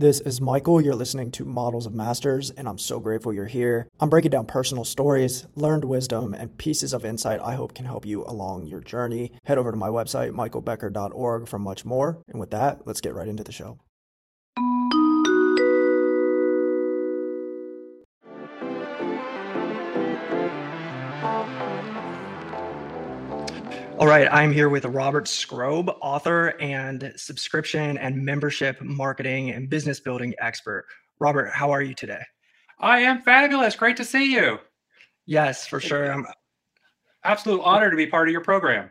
This is Michael. You're listening to Models of Masters, and I'm so grateful you're here. I'm breaking down personal stories, learned wisdom, and pieces of insight I hope can help you along your journey. Head over to my website, michaelbecker.org, for much more. And with that, let's get right into the show. All right, I'm here with Robert Skrob, author and subscription and membership marketing and business building expert. Robert, how are you today? I am fabulous. Great to see you. Yes, for sure. I'm absolute honor to be part of your program.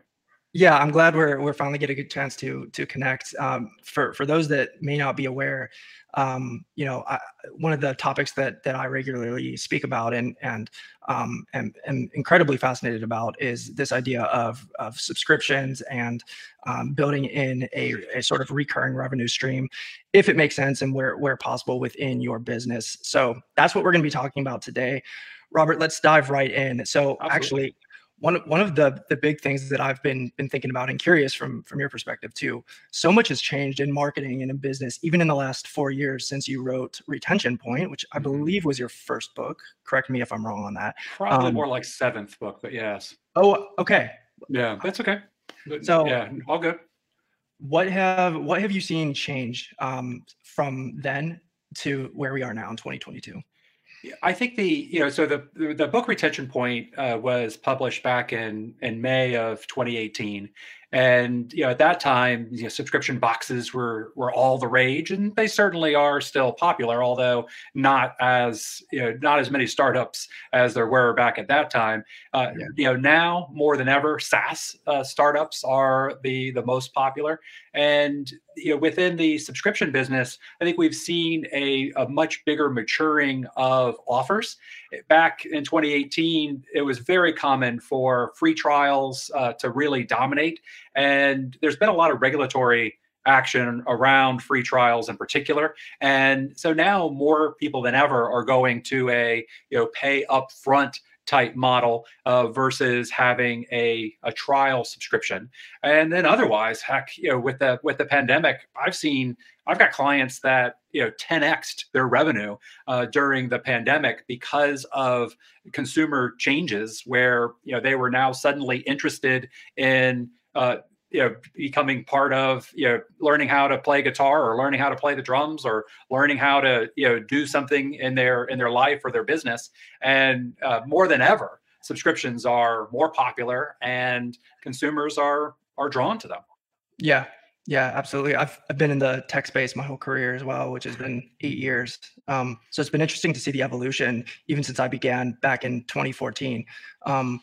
Yeah, I'm glad we're we're finally getting a good chance to to connect. Um, for for those that may not be aware, um, you know, I, one of the topics that that I regularly speak about and and um, am, am incredibly fascinated about is this idea of of subscriptions and um, building in a, a sort of recurring revenue stream, if it makes sense and where where possible within your business. So that's what we're going to be talking about today. Robert, let's dive right in. So Absolutely. actually one of one of the the big things that I've been been thinking about and curious from from your perspective too. So much has changed in marketing and in business, even in the last four years since you wrote Retention Point, which I mm-hmm. believe was your first book. Correct me if I'm wrong on that. Probably um, more like seventh book, but yes. Oh, okay. Yeah, that's okay. So yeah, all good. What have what have you seen change um, from then to where we are now in 2022? I think the you know so the the book retention point uh, was published back in in May of 2018, and you know at that time you know, subscription boxes were were all the rage and they certainly are still popular although not as you know not as many startups as there were back at that time. Uh, yeah. you know now more than ever saas uh, startups are the the most popular and you know within the subscription business i think we've seen a, a much bigger maturing of offers back in 2018 it was very common for free trials uh, to really dominate and there's been a lot of regulatory action around free trials in particular. And so now more people than ever are going to a you know pay upfront type model uh, versus having a, a trial subscription. And then otherwise, heck, you know, with the with the pandemic, I've seen I've got clients that you know 10xed their revenue uh, during the pandemic because of consumer changes, where you know they were now suddenly interested in uh, you know becoming part of you know learning how to play guitar or learning how to play the drums or learning how to you know do something in their in their life or their business. And uh, more than ever subscriptions are more popular and consumers are are drawn to them. Yeah. Yeah absolutely. I've, I've been in the tech space my whole career as well which has been eight years. Um, so it's been interesting to see the evolution even since i began back in 2014 um,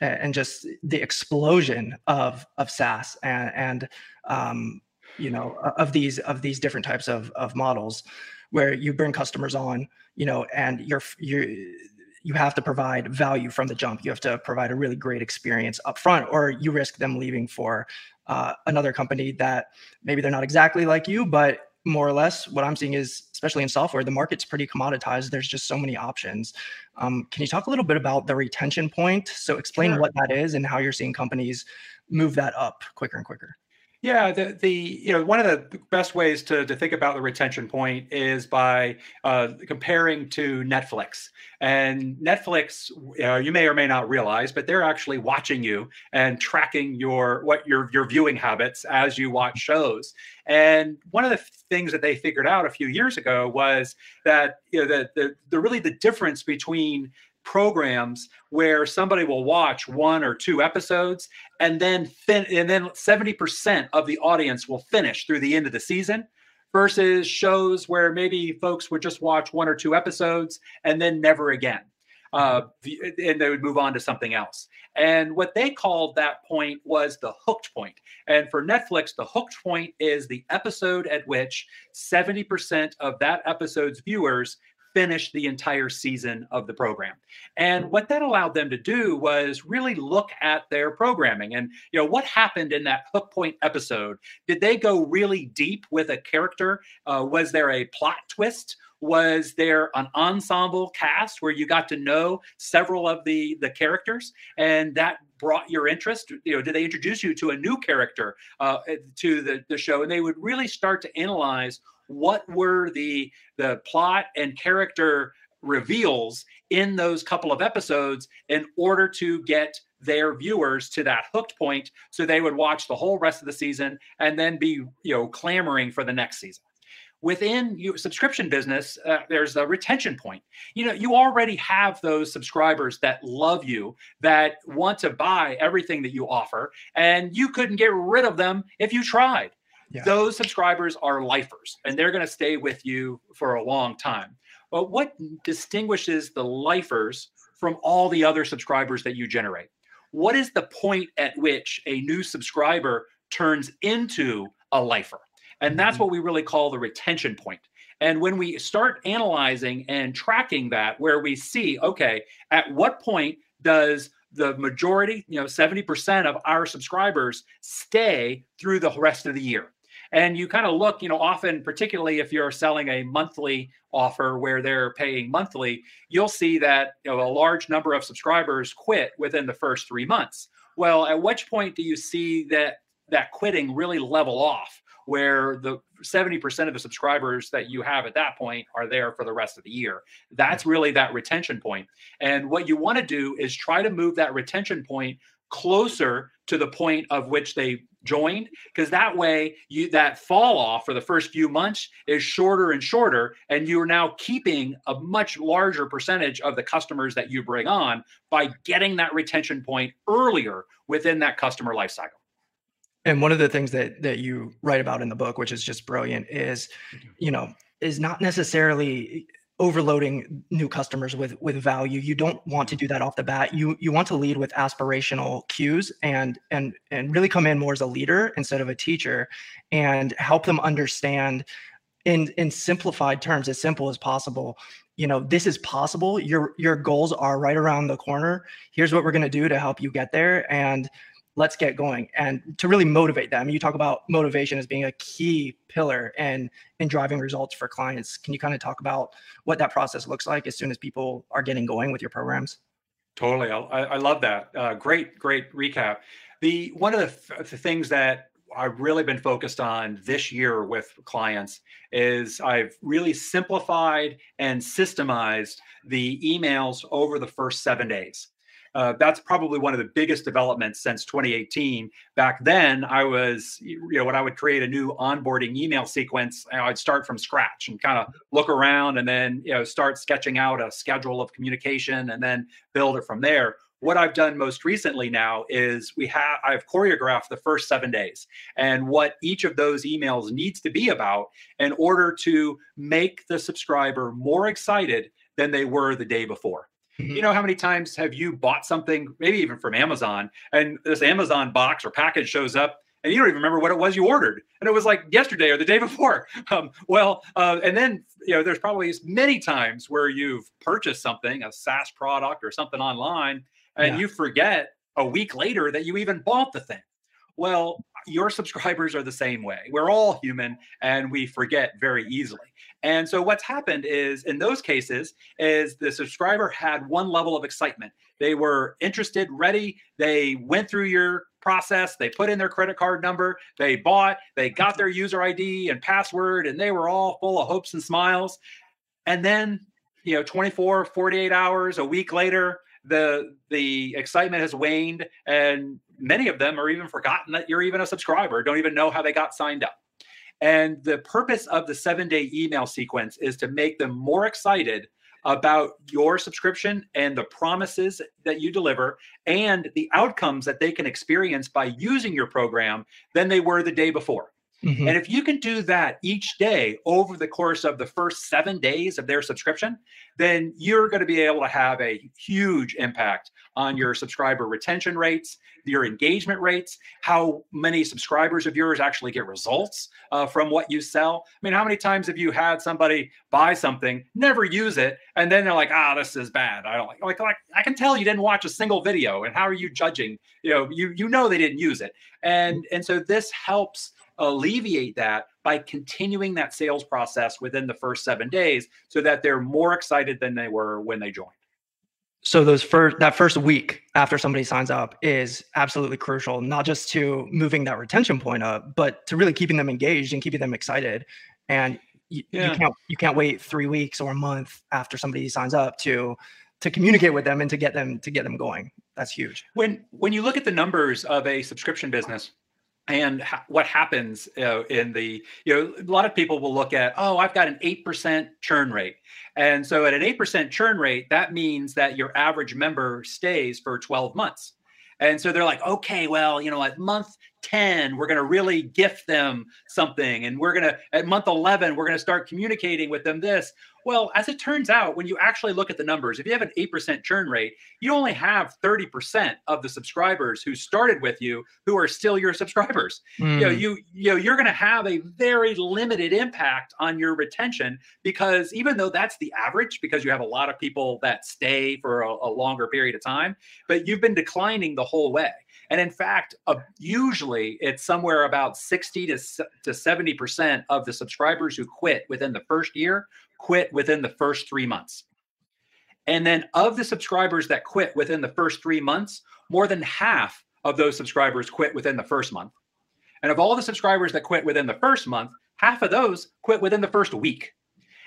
and just the explosion of of SaaS and, and um, you know of these of these different types of of models where you bring customers on, you know, and you're you you have to provide value from the jump. You have to provide a really great experience up front, or you risk them leaving for uh, another company that maybe they're not exactly like you, but more or less what i'm seeing is especially in software the market's pretty commoditized. There's just so many options. Um, can you talk a little bit about the retention point? So explain sure. what that is and how you're seeing companies move that up quicker and quicker yeah, the, the you know one of the best ways to, to think about the retention point is by uh, comparing to Netflix. And Netflix, you, know, you may or may not realize, but they're actually watching you and tracking your what your your viewing habits as you watch shows. And one of the things that they figured out a few years ago was that you know the the, the really the difference between programs where somebody will watch one or two episodes and then fin- and then 70% of the audience will finish through the end of the season versus shows where maybe folks would just watch one or two episodes and then never again uh, and they would move on to something else. And what they called that point was the hooked point. And for Netflix, the hooked point is the episode at which 70% of that episode's viewers finish the entire season of the program. And what that allowed them to do was really look at their programming and you know what happened in that hook point episode. Did they go really deep with a character? Uh, was there a plot twist? was there an ensemble cast where you got to know several of the the characters and that brought your interest you know did they introduce you to a new character uh, to the, the show and they would really start to analyze what were the the plot and character reveals in those couple of episodes in order to get their viewers to that hooked point so they would watch the whole rest of the season and then be you know clamoring for the next season. Within your subscription business uh, there's a retention point. You know you already have those subscribers that love you that want to buy everything that you offer and you couldn't get rid of them if you tried yeah. those subscribers are lifers and they're going to stay with you for a long time but what distinguishes the lifers from all the other subscribers that you generate what is the point at which a new subscriber turns into a lifer and that's mm-hmm. what we really call the retention point. And when we start analyzing and tracking that, where we see, okay, at what point does the majority, you know, 70% of our subscribers stay through the rest of the year? And you kind of look, you know, often, particularly if you're selling a monthly offer where they're paying monthly, you'll see that you know a large number of subscribers quit within the first three months. Well, at which point do you see that that quitting really level off? where the 70% of the subscribers that you have at that point are there for the rest of the year. That's really that retention point. And what you want to do is try to move that retention point closer to the point of which they joined because that way you that fall off for the first few months is shorter and shorter and you're now keeping a much larger percentage of the customers that you bring on by getting that retention point earlier within that customer lifecycle and one of the things that that you write about in the book which is just brilliant is you know is not necessarily overloading new customers with with value. You don't want to do that off the bat. You you want to lead with aspirational cues and and and really come in more as a leader instead of a teacher and help them understand in in simplified terms as simple as possible you know this is possible. Your your goals are right around the corner. Here's what we're going to do to help you get there. And let's get going and to really motivate them. You talk about motivation as being a key pillar in in driving results for clients. Can you kind of talk about what that process looks like as soon as people are getting going with your programs? Totally i, I love that. Uh, great great recap. The one of the, the things that I've really been focused on this year with clients is I've really simplified and systemized the emails over the first seven days uh, that's probably one of the biggest developments since 2018. Back then, I was, you know, when I would create a new onboarding email sequence, I'd start from scratch and kind of look around and then, you know, start sketching out a schedule of communication and then build it from there what I've done most recently now is we have I've choreographed the first seven days and what each of those emails needs to be about in order to make the subscriber more excited than they were the day before. Mm-hmm. You know, how many times have you bought something, maybe even from Amazon, and this Amazon box or package shows up and you don't even remember what it was you ordered and it was like yesterday or the day before um, well uh, and then you know there's probably many times where you've purchased something a saas product or something online and yeah. you forget a week later that you even bought the thing well your subscribers are the same way. We're all human and we forget very easily. And so what's happened is in those cases is the subscriber had one level of excitement. They were interested, ready, they went through your process, they put in their credit card number, they bought, they got their user ID and password and they were all full of hopes and smiles. And then, you know, 24, 48 hours, a week later, the the excitement has waned and many of them are even forgotten that you're even a subscriber, don't even know how they got signed up. And the purpose of the seven day email sequence is to make them more excited about your subscription and the promises that you deliver and the outcomes that they can experience by using your program than they were the day before. Mm-hmm. And if you can do that each day over the course of the first seven days of their subscription, then you're going to be able to have a huge impact on your subscriber retention rates, your engagement rates, how many subscribers of yours actually get results uh, from what you sell. I mean, how many times have you had somebody buy something, never use it, and then they're like, "Ah, this is bad." I don't like, like, like I can tell you didn't watch a single video, and how are you judging? You know, you you know they didn't use it, and and so this helps alleviate that by continuing that sales process within the first seven days so that they're more excited than they were when they joined so those first that first week after somebody signs up is absolutely crucial not just to moving that retention point up but to really keeping them engaged and keeping them excited and you, yeah. you can't you can't wait three weeks or a month after somebody signs up to to communicate with them and to get them to get them going. That's huge. When when you look at the numbers of a subscription business, and ha- what happens uh, in the you know a lot of people will look at oh i've got an 8% churn rate. And so at an 8% churn rate that means that your average member stays for 12 months. And so they're like okay well you know at month 10 we're going to really gift them something and we're going to at month 11 we're going to start communicating with them this well as it turns out when you actually look at the numbers if you have an 8% churn rate you only have 30% of the subscribers who started with you who are still your subscribers mm. you know hmm. you you know you're going to have a very limited impact on your retention because even though that's the average because you have a lot of people that stay for a, a longer period of time but you've been declining the whole way and in fact, uh, usually it's somewhere about 60 to, to 70% of the subscribers who quit within the first year quit within the first three months. And then of the subscribers that quit within the first three months, more than half of those subscribers quit within the first month. And of all the subscribers that quit within the first month, half of those quit within the first week.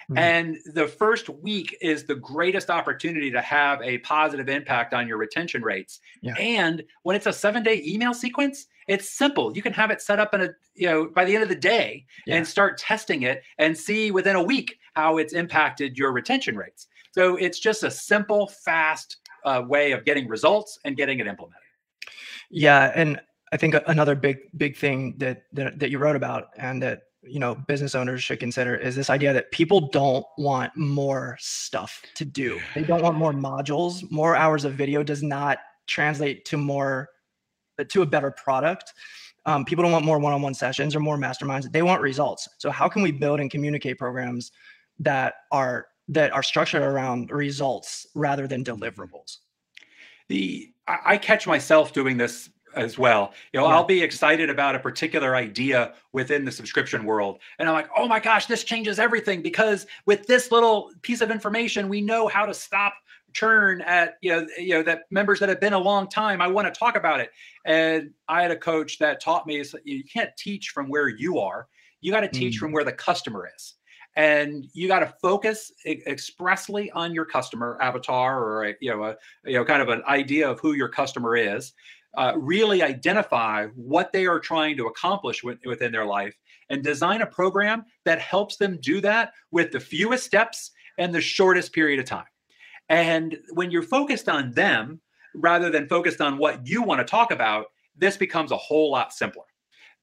Mm-hmm. And the first week is the greatest opportunity to have a positive impact on your retention rates. Yeah. And when it's a seven day email sequence, it's simple. You can have it set up in a, you know, by the end of the day yeah. and start testing it and see within a week how it's impacted your retention rates. So it's just a simple, fast uh, way of getting results and getting it implemented. Yeah. And I think another big, big thing that, that, that you wrote about and that you know business owners should consider is this idea that people don't want more stuff to do. They don't want more modules. More hours of video does not translate to more to a better product. Um, people don't want more one-on-one sessions or more masterminds. They want results. So how can we build and communicate programs that are that are structured around results rather than deliverables? The I catch myself doing this as well. You know, yeah. I'll be excited about a particular idea within the subscription world. And I'm like, oh my gosh, this changes everything because with this little piece of information, we know how to stop churn at you know you know that members that have been a long time i want to talk about it and i had a coach that taught me you can't teach from where you are you got to teach mm. from where the customer is and you got to focus expressly on your customer avatar or a, you know a you know kind of an idea of who your customer is uh, really identify what they are trying to accomplish with, within their life and design a program that helps them do that with the fewest steps and the shortest period of time. And when you're focused on them rather than focused on what you want to talk about, this becomes a whole lot simpler.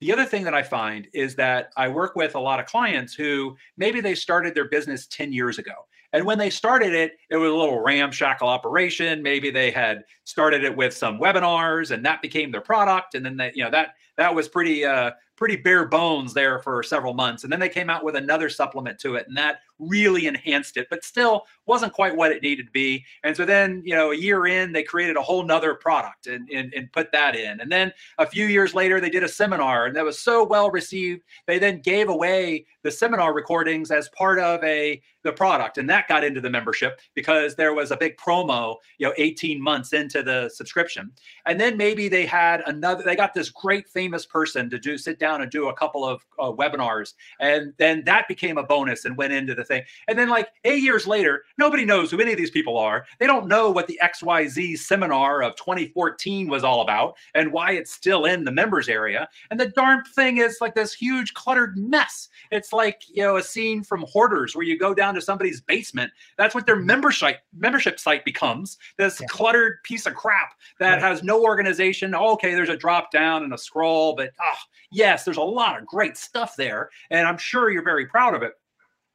The other thing that I find is that I work with a lot of clients who maybe they started their business 10 years ago and when they started it, it was a little ramshackle operation. Maybe they had started it with some webinars and that became their product. And then they, you know, that that was pretty uh pretty bare bones there for several months. And then they came out with another supplement to it, and that really enhanced it, but still wasn't quite what it needed to be. And so then, you know, a year in, they created a whole nother product and, and, and put that in. And then a few years later, they did a seminar and that was so well received. They then gave away the seminar recordings as part of a the product and that got into the membership because there was a big promo you know 18 months into the subscription and then maybe they had another they got this great famous person to do sit down and do a couple of uh, webinars. And then that became a bonus and went into the thing. And then like eight years later nobody knows who any of these people are. They don't know what the xyz seminar of 2014 was all about and why it's still in the members area. And the darn thing is like this huge cluttered mess. It's like you know a scene from hoarders where you go down to somebody's basement. That's what their membership membership site becomes this yeah. cluttered piece of crap that right. has no organization. Oh, okay there's a drop down and a scroll but oh, yes there's a lot of great stuff there and i'm sure you're very proud of it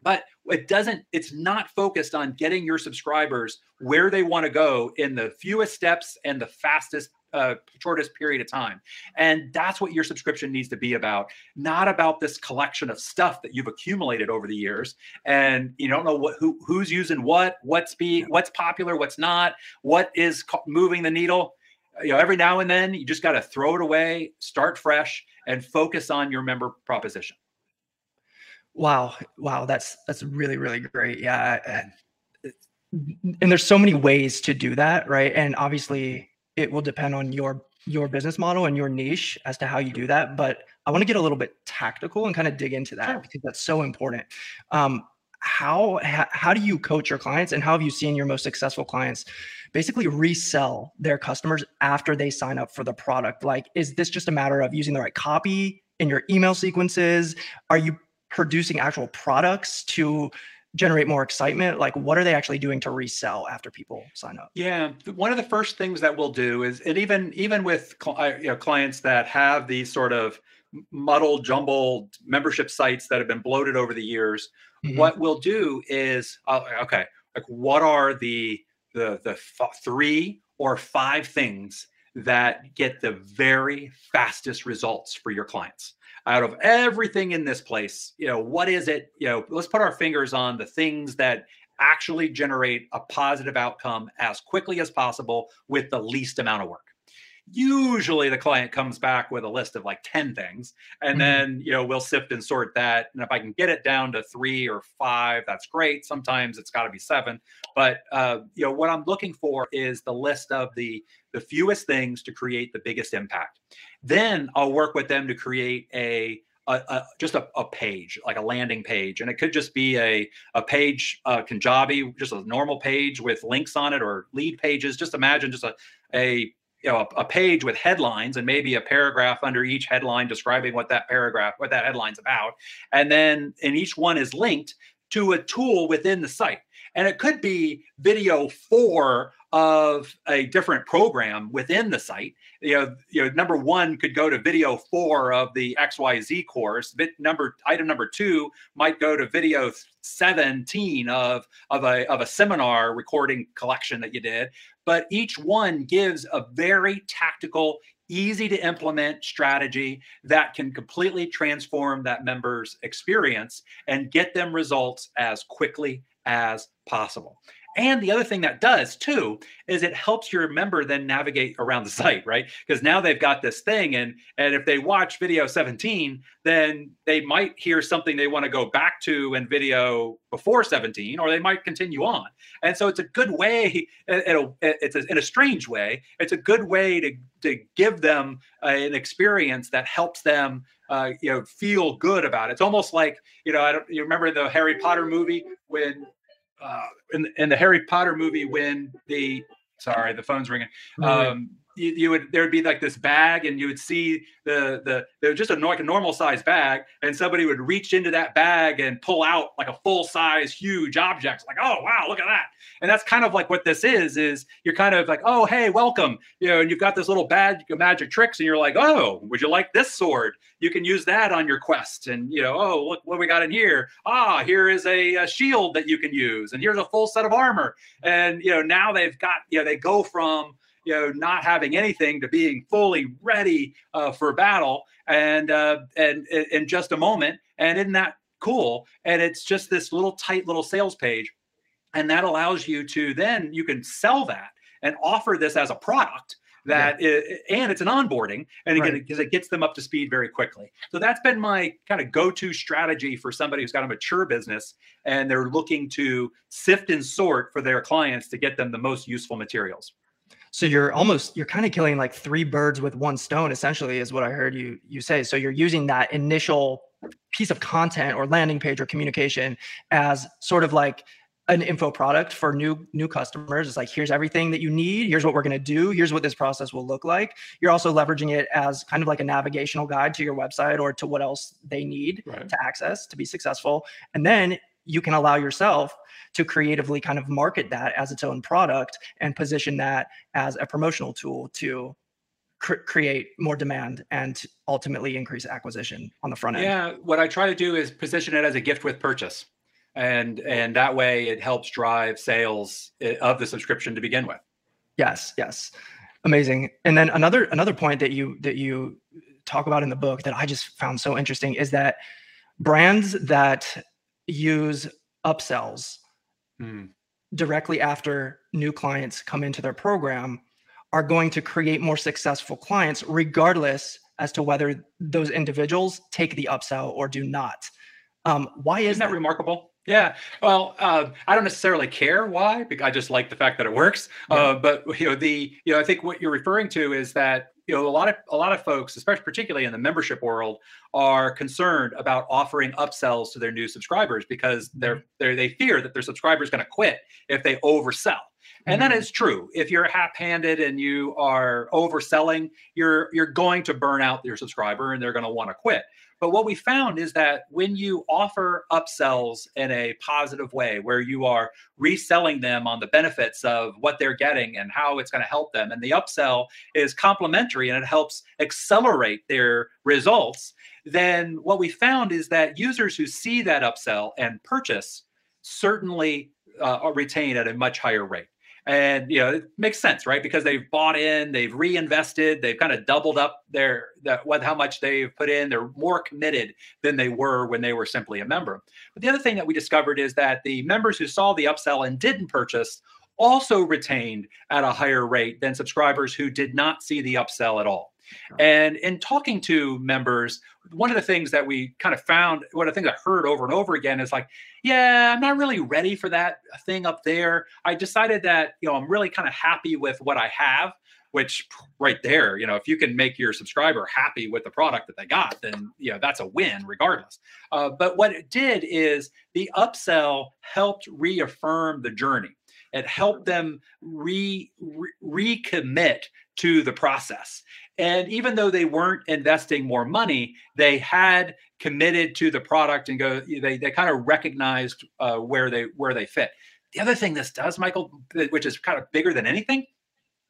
but it doesn't it's not focused on getting your subscribers where they want to go in the fewest steps and the fastest uh, shortest period of time and that's what your subscription needs to be about not about this collection of stuff that you've accumulated over the years and you don't know what who, who's using what what's be what's popular what's not what is moving the needle you know every now and then you just got to throw it away start fresh and focus on your member proposition Wow, wow, that's that's really really great. Yeah, and there's so many ways to do that, right? And obviously, it will depend on your your business model and your niche as to how you do that. But I want to get a little bit tactical and kind of dig into that Sure. because that's so important. Um, how how do you coach your clients and how have you seen your most successful clients basically resell their customers after they sign up for the product. Like is this just a matter of using the right copy in your email sequences? Are you producing actual products to generate more excitement? Like what are they actually doing to resell after people sign up? Yeah, one of the first things that we'll do is, and even even with uh, you know, clients that have these sort of muddled, jumbled membership sites that have been bloated over the years, Mhm. what we'll do is, uh, okay, like what are the the the f- three or five things that get the very fastest results for your clients? out of everything in this place you know what is it you know let's put our fingers on the things that actually generate a positive outcome as quickly as possible with the least amount of work usually the client comes back with a list of like 10 things and Mhm. then you know we'll sift and sort that and if i can get it down to three or five that's great sometimes it's got to be seven but uh, you know what i'm looking for is the list of the the fewest things to create the biggest impact then i'll work with them to create a a, a, just a, a page, like a landing page, and it could just be a a page, uh, Kajabi, just a normal page with links on it, or Leadpages. Just imagine just a a you know a, a page with headlines and maybe a paragraph under each headline describing what that paragraph, what that headline's about, and then and each one is linked to a tool within the site, and it could be video four of a different program within the site you know, you know, number one could go to video four of the XYZ course. Bit number item number two might go to video 17 of of a of a seminar recording collection that you did. But each one gives a very tactical, easy to implement strategy that can completely transform that member's experience and get them results as quickly as possible. And the other thing that does too is it helps your member then navigate around the site, right? Because now they've got this thing, and and if they watch video 17, then they might hear something they want to go back to in video before 17, or they might continue on. And so it's a good way. It's a, in a strange way. It's a good way to to give them an experience that helps them uh, you know feel good about it. It's almost like you know I don't you remember the Harry Potter movie when uh, in, in the Harry Potter movie when the sorry the phone's ringing. Um, you, you, would there would be like this bag and you would see the the there was just a like a normal size bag and somebody would reach into that bag and pull out like a full size huge object like oh wow look at that. And that's kind of like what this is is you're kind of like oh hey welcome. You know and you've got this little bag of magic tricks and you're like oh would you like this sword? You can use that on your quest. And you know oh look what we got in here. Ah here is a, a shield that you can use and here's a full set of armor. And you know now they've got you know they go from you know not having anything to being fully ready uh, for battle. And uh, and in just a moment and isn't that cool? And it's just this little tight little sales page. And that allows you to then you can sell that and offer this as a product that yeah. and it's an onboarding. And again because right. it gets them up to speed very quickly. So that's been my kind of go-to strategy for somebody who's got a mature business and they're looking to sift and sort for their clients to get them the most useful materials so you're almost you're kind of killing like three birds with one stone essentially is what i heard you you say. So you're using that initial piece of content or landing page or communication as sort of like an info product for new new customers. It's like here's everything that you need. Here's what we're going to do. Here's what this process will look like. You're also leveraging it as kind of like a navigational guide to your website or to what else they need right. to access to be successful. And then you can allow yourself to creatively kind of market that as its own product and position that as a promotional tool to cr- create more demand and ultimately increase acquisition on the front end. Yeah, what I try to do is position it as a gift with purchase. And and that way it helps drive sales eh, of the subscription to begin with. Yes, yes. Amazing. And then another another point that you that you talk about in the book that I just found so interesting is that brands that use upsells mm. directly after new clients come into their program are going to create more successful clients regardless as to whether those individuals take the upsell or do not um, why is Isn't that, that remarkable yeah, well, uh, I don't necessarily care why. Because I just like the fact that it works. Yeah. Uh, but you know, the you know, I think what you're referring to is that you know a lot of a lot of folks, especially particularly in the membership world, are concerned about offering upsells to their new subscribers because they're, mm-hmm. they're they fear that their subscribers going to quit if they oversell. And mm-hmm. that is true. If you're half-handed and you are overselling, you're you're going to burn out your subscriber and they're going to want to quit. But what we found is that when you offer upsells in a positive way, where you are reselling them on the benefits of what they're getting and how it's going to help them, and the upsell is complementary and it helps accelerate their results, then what we found is that users who see that upsell and purchase certainly uh, retain at a much higher rate and you know it makes sense right? Because they've bought in they've reinvested they've kind of doubled up their that what how much they've put in. They're more committed than they were when they were simply a member. But the other thing that we discovered is that the members who saw the upsell and didn't purchase also retained at a higher rate than subscribers who did not see the upsell at all and in talking to members, one of the things that we kind of found, one of the things I heard over and over again is like, yeah, I'm not really ready for that thing up there. I decided that, you know, I'm really kind of happy with what I have, which right there, you know, if you can make your subscriber happy with the product that they got, then, you know, that's a win regardless. Uh, but what it did is the upsell helped reaffirm the journey. It helped them re, re recommit to the process. And even though they weren't investing more money, they had committed to the product and go. They they kind of recognized uh, where they where they fit. The other thing this does, Michael, which is kind of bigger than anything,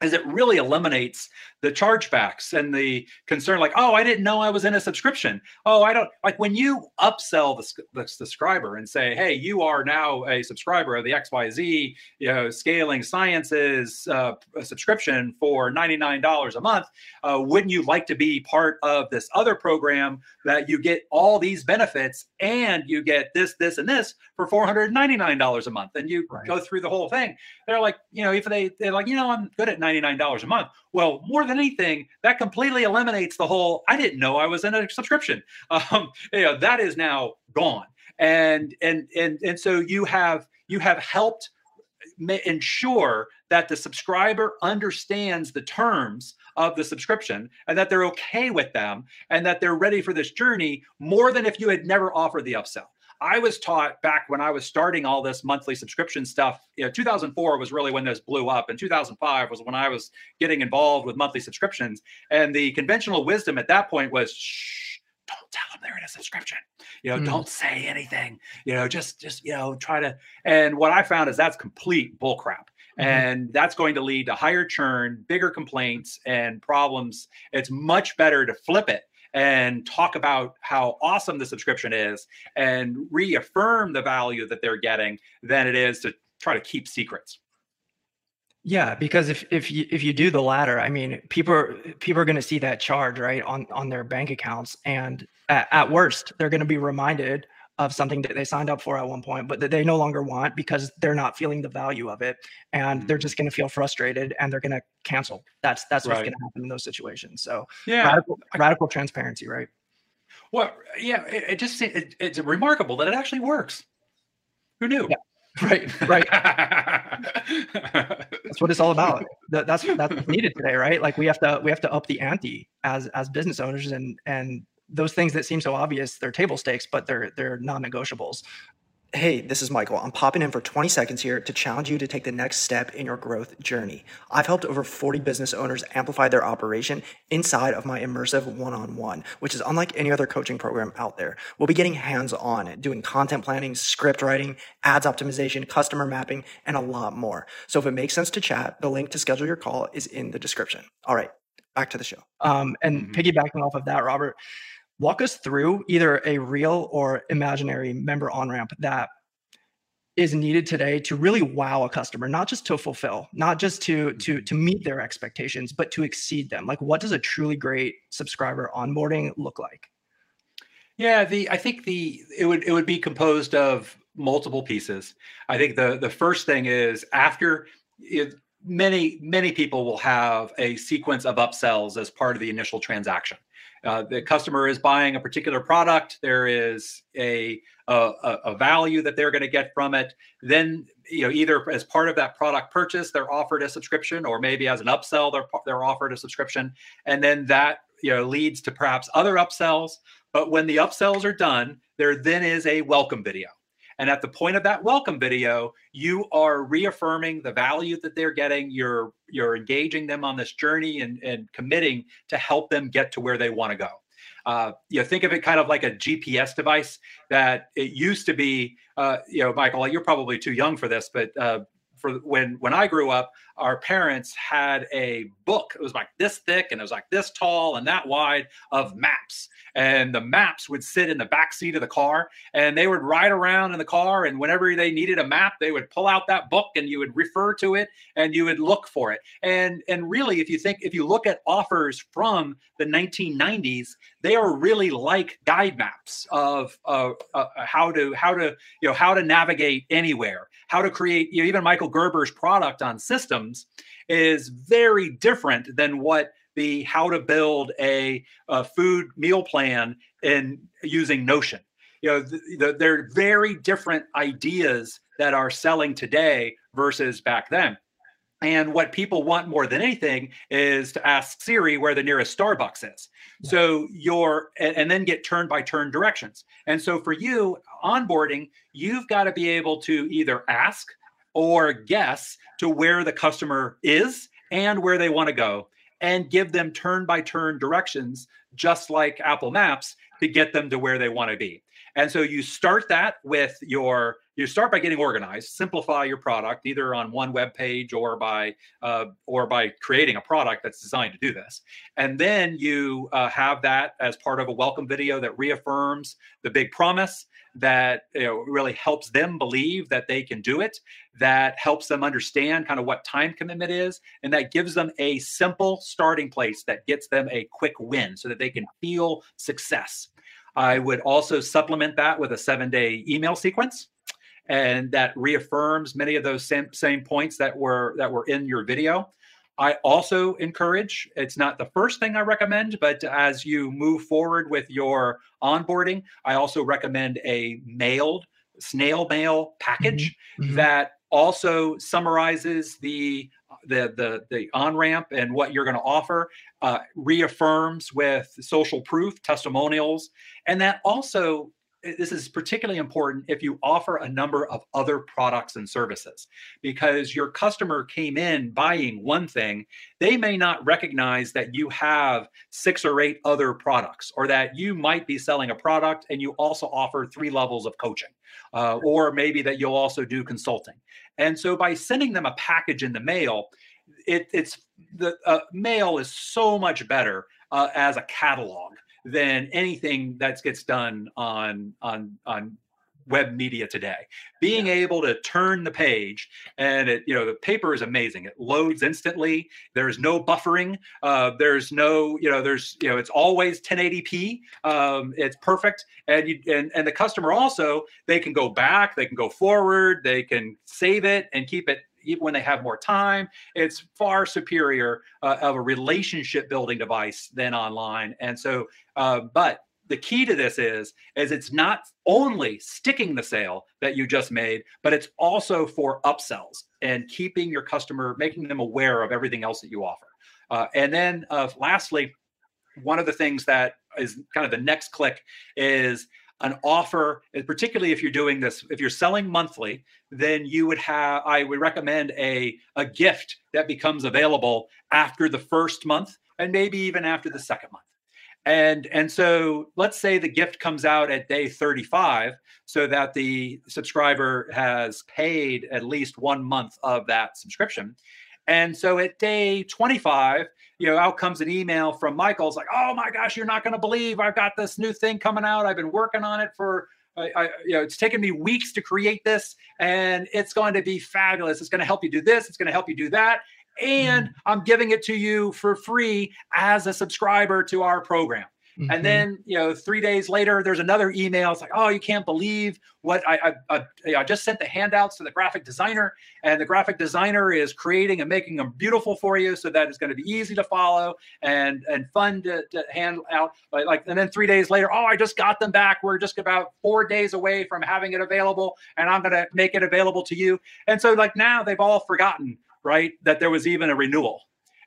is it really eliminates the chargebacks and the concern like oh i didn't know i was in a subscription. Oh i don't like when you upsell the, the subscriber and say hey you are now a subscriber of the xyz you know scaling sciences uh, subscription for $99 a month uh, wouldn't you like to be part of this other program that you get all these benefits and you get this this and this for $499 a month? And you right. go through the whole thing. They're like you know if they they're like you know i'm good at $99 a month. Well, more than anything, that completely eliminates the whole I didn't know I was in a subscription. Um, you know, that is now gone. And and and and so you have you have helped ensure that the subscriber understands the terms of the subscription and that they're okay with them and that they're ready for this journey more than if you had never offered the upsell. I was taught back when I was starting all this monthly subscription stuff. You know, 2004 was really when this blew up, and 2005 was when I was getting involved with monthly subscriptions. And the conventional wisdom at that point was, shh, don't tell them they're in a subscription. You know, mm. don't say anything. You know, just just you know, try to. And what I found is that's complete bullcrap. Mm-hmm. And that's going to lead to higher churn, bigger complaints, and problems. It's much better to flip it and talk about how awesome the subscription is and reaffirm the value that they're getting than it is to try to keep secrets. Yeah, because if if you if you do the latter, I mean, people are, people are going to see that charge right on on their bank accounts, and at, at worst, they're going to be reminded of something that they signed up for at one point, but that they no longer want because they're not feeling the value of it, and mm-hmm. they're just going to feel frustrated and they're going to cancel. That's that's what's right. going to happen in those situations. So yeah, radical, radical transparency, right? Well, yeah, it, it just it, it's remarkable that it actually works. Who knew? Yeah. Right, right. that's what it's all about. That, that's that's needed today, right? Like we have to we have to up the ante as as business owners and and those things that seem so obvious, they're table stakes, but they're they're non-negotiables. Hey, this is Michael. I'm popping in for 20 seconds here to challenge you to take the next step in your growth journey. I've helped over 40 business owners amplify their operation inside of my immersive one on one, which is unlike any other coaching program out there. We'll be getting hands on, doing content planning, script writing, ads optimization, customer mapping, and a lot more. So if it makes sense to chat, the link to schedule your call is in the description. All right, back to the show. Um, and mm-hmm. piggybacking off of that, Robert, walk us through either a real or imaginary member on ramp that is needed today to really wow a customer not just to fulfill not just to to mm-hmm. to meet their expectations but to exceed them. Like what does a truly great subscriber onboarding look like? Yeah the i think the it would it would be composed of multiple pieces. I think the the first thing is after it, many many people will have a sequence of upsells as part of the initial transaction uh, the customer is buying a particular product there is a a, a value that they're going to get from it then you know either as part of that product purchase they're offered a subscription or maybe as an upsell they're they're offered a subscription and then that you know leads to perhaps other upsells but when the upsells are done there then is a welcome video and at the point of that welcome video, you are reaffirming the value that they're getting. You're you're engaging them on this journey and, and committing to help them get to where they want to go. Uh, you know, think of it kind of like a GPS device that it used to be. Uh, you know, Michael, you're probably too young for this, but uh, for when when I grew up, our parents had a book. It was like this thick and it was like this tall and that wide of maps. And the maps would sit in the back seat of the car and they would ride around in the car. And whenever they needed a map, they would pull out that book and you would refer to it and you would look for it. And and really, if you think if you look at offers from the 1990s, they are really like guide maps of uh, uh, how to how to you know how to navigate anywhere, how to create. You know, even Michael Gerber's product on systems is very different than what the how to build a, a food meal plan in using Notion. You know, the, the, they're very different ideas that are selling today versus back then. And what people want more than anything is to ask Siri where the nearest Starbucks is. Yeah. So you're, and, and, then get turn by turn directions. And so for you, onboarding, you've got to be able to either ask or guess to where the customer is and where they want to go and give them turn by turn directions, just like Apple Maps, to get them to where they want to be. And so you start that with your you start by getting organized, simplify your product either on one web page or by uh, or by creating a product that's designed to do this. And then you uh, have that as part of a welcome video that reaffirms the big promise that you know, really helps them believe that they can do it, that helps them understand kind of what time commitment is, and that gives them a simple starting place that gets them a quick win so that they can feel success. I would also supplement that with a seven day email sequence. And that reaffirms many of those same, same points that were that were in your video. I also encourage, it's not the first thing I recommend, but as you move forward with your onboarding, I also recommend a mailed snail mail package mm-hmm. mm-hmm. that also summarizes the the the, the on ramp and what you're going to offer uh, reaffirms with social proof testimonials and that also this is particularly important if you offer a number of other products and services because your customer came in buying one thing they may not recognize that you have six or eight other products or that you might be selling a product and you also offer three levels of coaching uh, or maybe that you'll also do consulting. And so by sending them a package in the mail it, it's the uh, mail is so much better uh, as a catalog than anything that gets done on on on web media today. Being yeah. able to turn the page and it you know the paper is amazing. It loads instantly. There's no buffering. Uh, there's no you know there's you know it's always 1080p um, it's perfect. And you and, and the customer also they can go back they can go forward they can save it and keep it even when they have more time. It's far superior uh, of a relationship building device than online. And so, uh, but the key to this is is it's not only sticking the sale that you just made but it's also for upsells and keeping your customer making them aware of everything else that you offer uh, and then uh, lastly one of the things that is kind of the next click is an offer, uh, particularly if you're doing this, if you're selling monthly, then you would have, I would recommend a, a gift that becomes available after the first month and maybe even after the second month. And, and so let's say the gift comes out at day 35 so that the subscriber has paid at least one month of that subscription. And so at day 25, you know, out comes an email from Michael. It's like, oh my gosh, you're not going to believe I've got this new thing coming out. I've been working on it for, I, I, you know, it's taken me weeks to create this, and it's going to be fabulous. It's going to help you do this. It's going to help you do that, and mm. I'm giving it to you for free as a subscriber to our program. Mm-hmm. And then, you know, three days later, there's another email. It's like, oh, you can't believe what I, I, I, I, just sent the handouts to the graphic designer, and the graphic designer is creating and making them beautiful for you so that it's going to be easy to follow and and fun to, to hand out. But like, and then three days later, oh, I just got them back. We're just about four days away from having it available, and I'm going to make it available to you. And so, like, now they've all forgotten, right, that there was even a renewal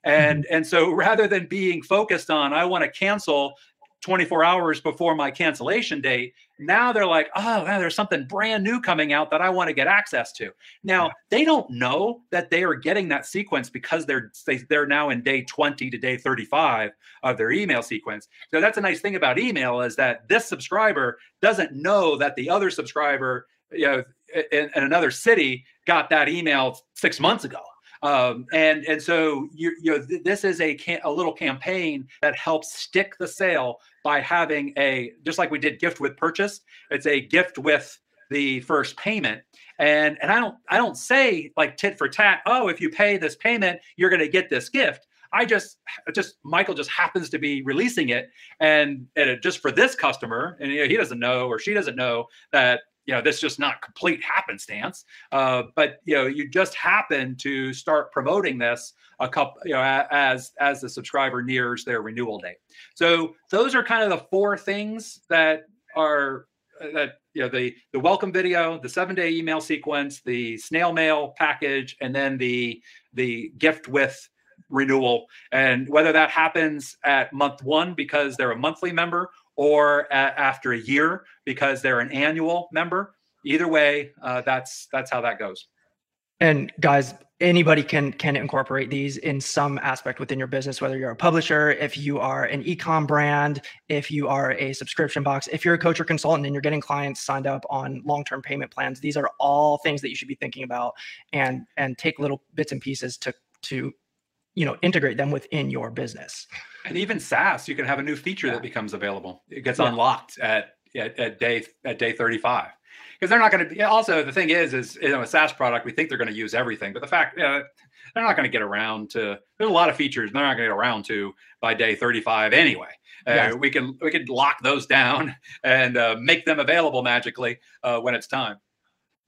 and mm-hmm. and so rather than being focused on i want to cancel 24 hours before my cancellation date. Now they're like, oh, wow, there's something brand new coming out that I want to get access to. Now yeah. they don't know that they are getting that sequence because they're they, they're now in day 20 to day 35 of their email sequence. So that's a nice thing about email is that this subscriber doesn't know that the other subscriber, you know, in, in another city got that email six months ago. Um, and and so you, you know th- this is a can- a little campaign that helps stick the sale by having a just like we did gift with purchase. It's a gift with the first payment and and i don't i don't say like tit for tat oh if you pay this payment you're going to get this gift i just just michael just happens to be releasing it and, and it, just for this customer and you know, he doesn't know or she doesn't know that you know, this just not complete happenstance. Uh, but you know, you just happen to start promoting this a couple, you know, as as the subscriber nears their renewal date. So those are kind of the four things that are uh, that you know the the welcome video, the seven day email sequence, the snail mail package, and then the the gift with renewal. And whether that happens at month one because they're a monthly member or a- after a year because they're an annual member. Either way, uh, that's that's how that goes. And guys, anybody can can incorporate these in some aspect within your business whether you're a publisher if you are an ecom brand if you are a subscription box if you're a coach or consultant and you're getting clients signed up on long-term payment plans these are all things that you should be thinking about and and take little bits and pieces to to you know integrate them within your business and even SaaS, you can have a new feature yeah. that becomes available. It gets yeah. unlocked at, at, at day at day 35 because they're not going to be. Also, the thing is, is you know, a SaaS product, we think they're going to use everything, but the fact you know, they're not going to get around to. There's a lot of features they're not going to get around to by day 35 anyway. Uh, we can we can lock those down and uh, make them available magically uh, when it's time.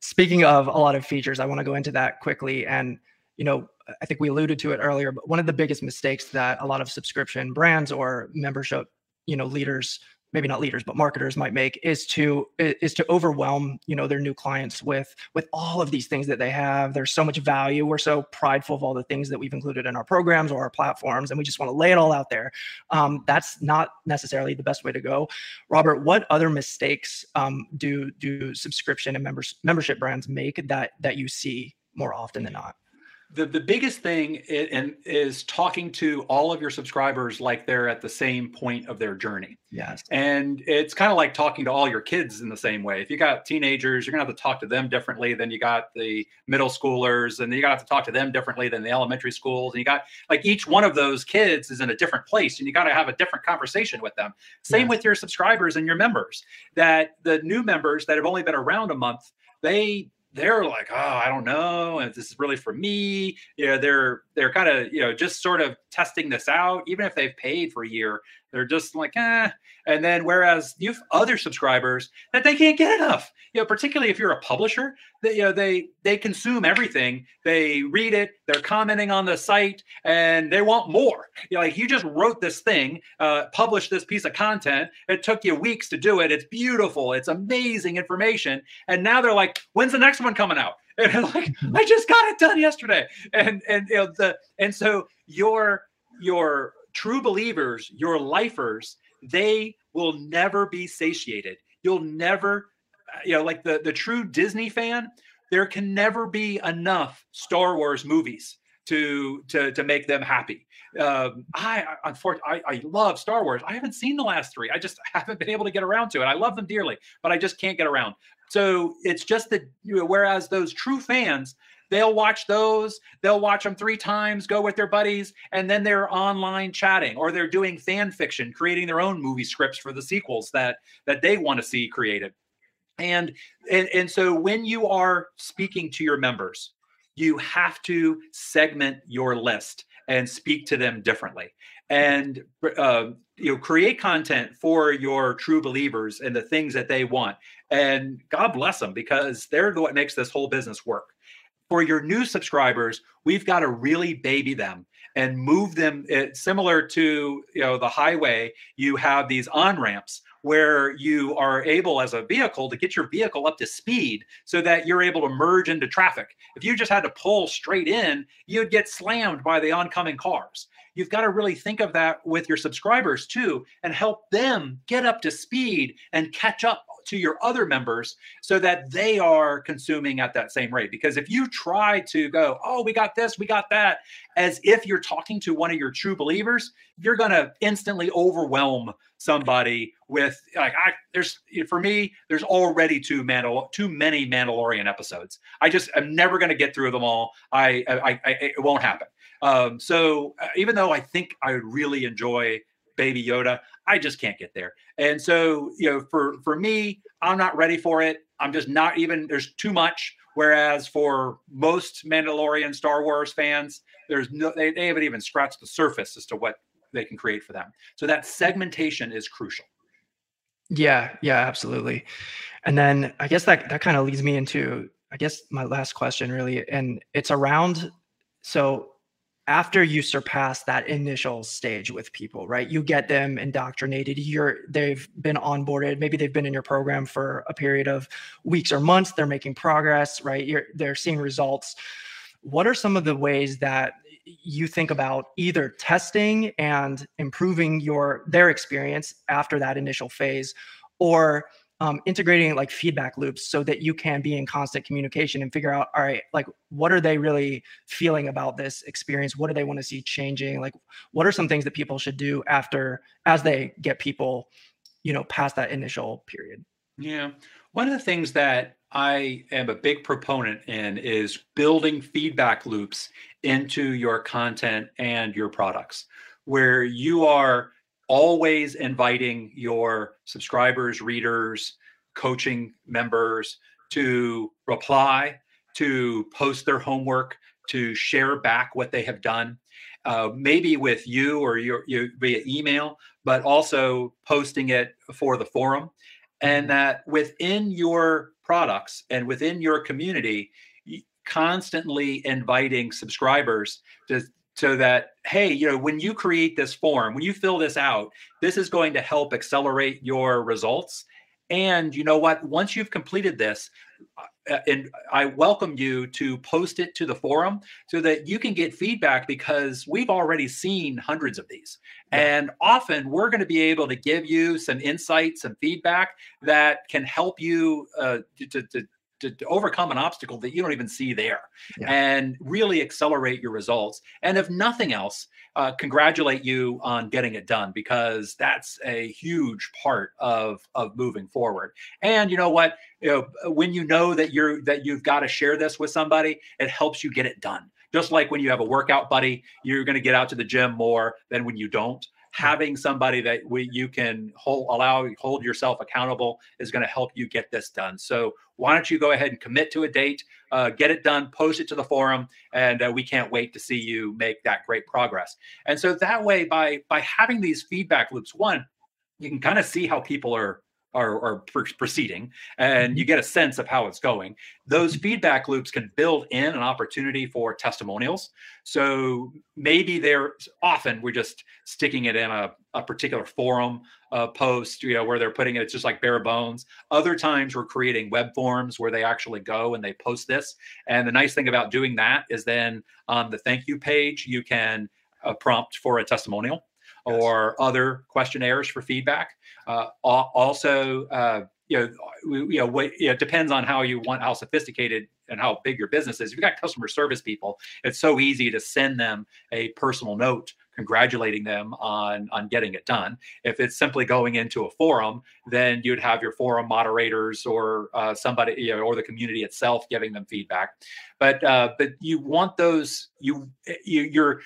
Speaking of a lot of features, I want to go into that quickly and you know I think we alluded to it earlier, but one of the biggest mistakes that a lot of subscription brands or membership, you know, leaders, maybe not leaders, but marketers might make is to is to overwhelm, you know, their new clients with with all of these things that they have. There's so much value. We're so prideful of all the things that we've included in our programs or our platforms, and we just want to lay it all out there. Um, that's not necessarily the best way to go. Robert, what other mistakes um, do do subscription and members membership brands make that that you see more often than not? The, the biggest thing in, is talking to all of your subscribers like they're at the same point of their journey. Yes. And it's kind of like talking to all your kids in the same way. If you got teenagers, you're gonna have to talk to them differently than you got the middle schoolers, and you got to have to talk to them differently than the elementary schools. And you got like each one of those kids is in a different place, and you got to have a different conversation with them. Same yes. with your subscribers and your members. That the new members that have only been around a month, they they're like, oh, I don't know, and this is really for me. You know, they're they're kind of you know just sort of testing this out. Even if they've paid for a year, they're just like, eh. And then whereas you have other subscribers that they can't get enough. You know, particularly if you're a publisher, that you know they they consume everything. They read it, they're commenting on the site, and they want more. You know, like you just wrote this thing, uh, published this piece of content. It took you weeks to do it. It's beautiful. It's amazing information. And now they're like, when's the next one coming out? And like, mm-hmm. I just got it done yesterday. And and you know the and so your your true believers, your lifers, they will never be satiated. You'll never, uh, you know, like the, the true Disney fan, there can never be enough Star Wars movies to to to make them happy. Um, I unfortunately I, I love Star Wars. I haven't seen the last three. I just haven't been able to get around to it. I love them dearly, but I just can't get around. So it's just that you know, whereas those true fans, They'll watch those, they'll watch them three times, go with their buddies, and then they're online chatting or they're doing fan fiction, creating their own movie scripts for the sequels that that they want to see created. And, and and so when you are speaking to your members, you have to segment your list and speak to them differently. and uh, you know create content for your true believers and the things that they want and god bless them because they're what makes this whole business work for your new subscribers we've got to really baby them and move them it, eh, similar to you know the highway you have these on ramps where you are able as a vehicle to get your vehicle up to speed so that you're able to merge into traffic. If you just had to pull straight in you'd get slammed by the oncoming cars. You've got to really think of that with your subscribers too and help them get up to speed and catch up to your other members so that they are consuming at that same rate. Because if you try to go, oh, we got this, we got that, as if you're talking to one of your true believers, you're going to instantly overwhelm somebody with like I there's for me there's already too Mandal too many Mandalorian episodes. I just I'm never going to get through them all. I, I, I it won't happen. Um, so uh, even though I think I would really enjoy Baby Yoda, I just can't get there. And so, you know, for for me, I'm not ready for it. I'm just not even. There's too much. Whereas for most Mandalorian Star Wars fans, there's no. They, they haven't even scratched the surface as to what they can create for them. So that segmentation is crucial. Yeah, yeah, absolutely. And then I guess that that kind of leads me into I guess my last question really, and it's around. So after you surpass that initial stage with people right? You get them indoctrinated. You're they've been onboarded. Maybe they've been in your program for a period of weeks or months. They're making progress right? You're they're seeing results. What are some of the ways that you think about either testing and improving your their experience after that initial phase or um, integrating like feedback loops so that you can be in constant communication and figure out all right like what are they really feeling about this experience? What do they want to see changing? Like what are some things that people should do after as they get people you know past that initial period? Yeah. One of the things that i am a big proponent in is building feedback loops into your content and your products where you are always inviting your subscribers, readers, coaching members to reply, to post their homework, to share back what they have done, uh, maybe with you or your, your via email, but also posting it for the forum. And mm-hmm. that within your products and within your community, constantly inviting subscribers to so that hey you know when you create this form when you fill this out this is going to help accelerate your results. And you know what? Once you've completed this uh, and i welcome you to post it to the forum so that you can get feedback because we've already seen hundreds of these. Yeah. and often we're going to be able to give you some insights some feedback that can help you uh, to, to, to, to, overcome an obstacle that you don't even see there yeah. and really accelerate your results. And if nothing else, uh, congratulate you on getting it done because that's a huge part of of moving forward. And you know what? You know, when you know that you're that you've got to share this with somebody, it helps you get it done. Just like when you have a workout buddy, you're going to get out to the gym more than when you don't having somebody that we, you can hold, allow hold yourself accountable is going to help you get this done. So why don't you go ahead and commit to a date, uh, get it done, post it to the forum, and uh, we can't wait to see you make that great progress. And so that way, by by having these feedback loops, one, you can kind of see how people are are, are proceeding and you mm-hmm. get a sense of how it's going those mm-hmm. feedback loops can build in an opportunity for testimonials so maybe they're often we're just sticking it in a, a particular forum uh, post you know where they're putting it it's just like bare bones other times we're creating web forms where they actually go and they post this and the nice thing about doing that is then on the thank you page you can uh, prompt for a testimonial yes. or other questionnaires for feedback. Uh, also, uh, you know, you know, what, you know, it depends on how you want, how sophisticated and how big your business is. If you've got customer service people, it's so easy to send them a personal note congratulating them on on getting it done. If it's simply going into a forum, then you'd have your forum moderators or uh, somebody, you know, or the community itself giving them feedback. But uh, but you want those you, you you're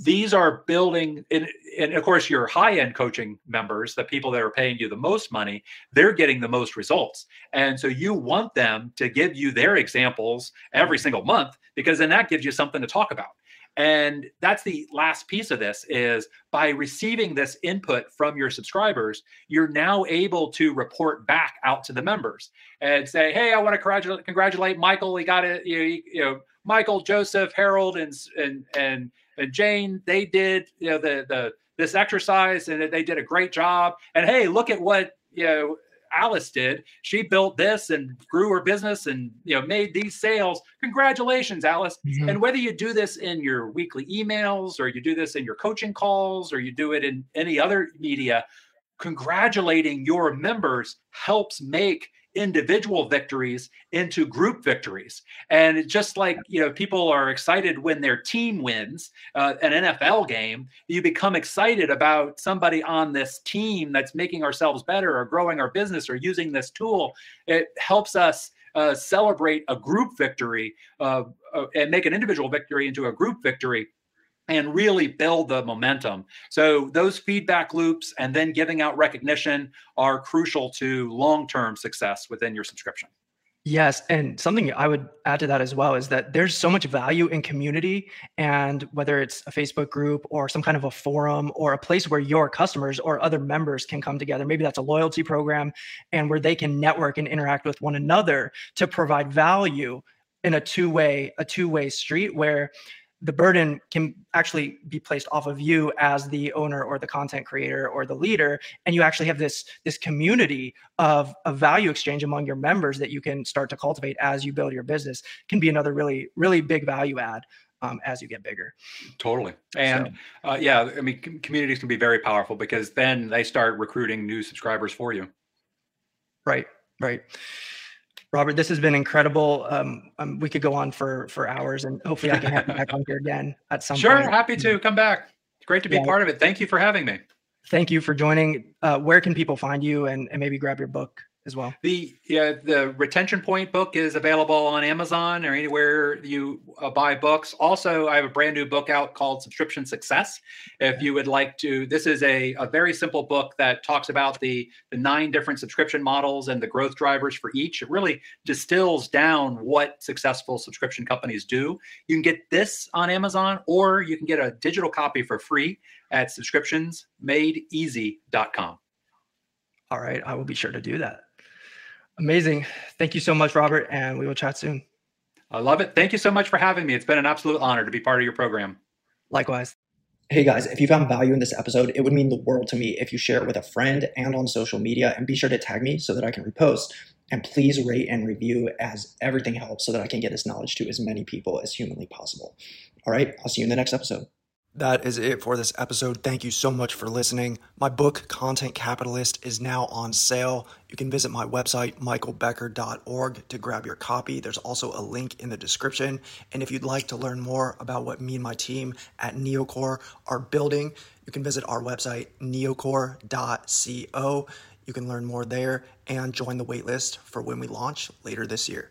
these are building and, and, of course your high-end coaching members the people that are paying you the most money they're getting the most results and so you want them to give you their examples every single month because then that gives you something to talk about And that's the last piece of this is by receiving this input from your subscribers, you're now able to report back out to the members and say, "Hey, I want to congratulate, congratulate Michael. He got it. You know, you know, Michael, Joseph, Harold, and and and and Jane. They did you know the the this exercise and they did a great job. And hey, look at what you know Alice did. She built this and grew her business and you know made these sales. Congratulations, Alice. Mm-hmm. And whether you do this in your weekly emails or you do this in your coaching calls or you do it in any other media, congratulating your members helps make individual victories into group victories. And just like you know, people are excited when their team wins uh, an NFL game, you become excited about somebody on this team that's making ourselves better or growing our business or using this tool. It helps us. Uh, celebrate a group victory uh, uh and make an individual victory into a group victory and really build the momentum. So those feedback loops and then giving out recognition are crucial to long-term success within your subscription. Yes, and something I would add to that as well is that there's so much value in community and whether it's a Facebook group or some kind of a forum or a place where your customers or other members can come together. Maybe that's a loyalty program and where they can network and interact with one another to provide value in a two-way a two-way street where the burden can actually be placed off of you as the owner or the content creator or the leader and you actually have this this community of a value exchange among your members that you can start to cultivate as you build your business can be another really really big value add um, as you get bigger. Totally. And so. uh, yeah i mean communities can be very powerful because then they start recruiting new subscribers for you. Right right Robert, this has been incredible. Um, um, we could go on for for hours, and hopefully, I can have you back on here again at some sure, point. Sure, happy to come back. Great to be yeah. part of it. Thank you for having me. Thank you for joining. Uh, where can people find you, and, and maybe grab your book? As well. The yeah, the retention point book is available on Amazon or anywhere you uh, buy books. Also, I have a brand new book out called Subscription Success. If you would like to, this is a, a very simple book that talks about the the nine different subscription models and the growth drivers for each. It really distills down what successful subscription companies do. You can get this on Amazon, or you can get a digital copy for free at subscriptionsmadeeasy.com. All right, I will be sure to do that. Amazing. Thank you so much, Robert, and we will chat soon. I love it. Thank you so much for having me. It's been an absolute honor to be part of your program. Likewise. Hey guys, if you found value in this episode, it would mean the world to me if you share it with a friend and on social media and be sure to tag me so that I can repost. And please rate and review as everything helps so that I can get this knowledge to as many people as humanly possible. All right, I'll see you in the next episode. That is it for this episode. Thank you so much for listening. My book, Content Capitalist, is now on sale. You can visit my website, michaelbecker.org, to grab your copy. There's also a link in the description. And if you'd like to learn more about what me and my team at Neocore are building, you can visit our website, neocore.co. You can learn more there and join the waitlist for when we launch later this year.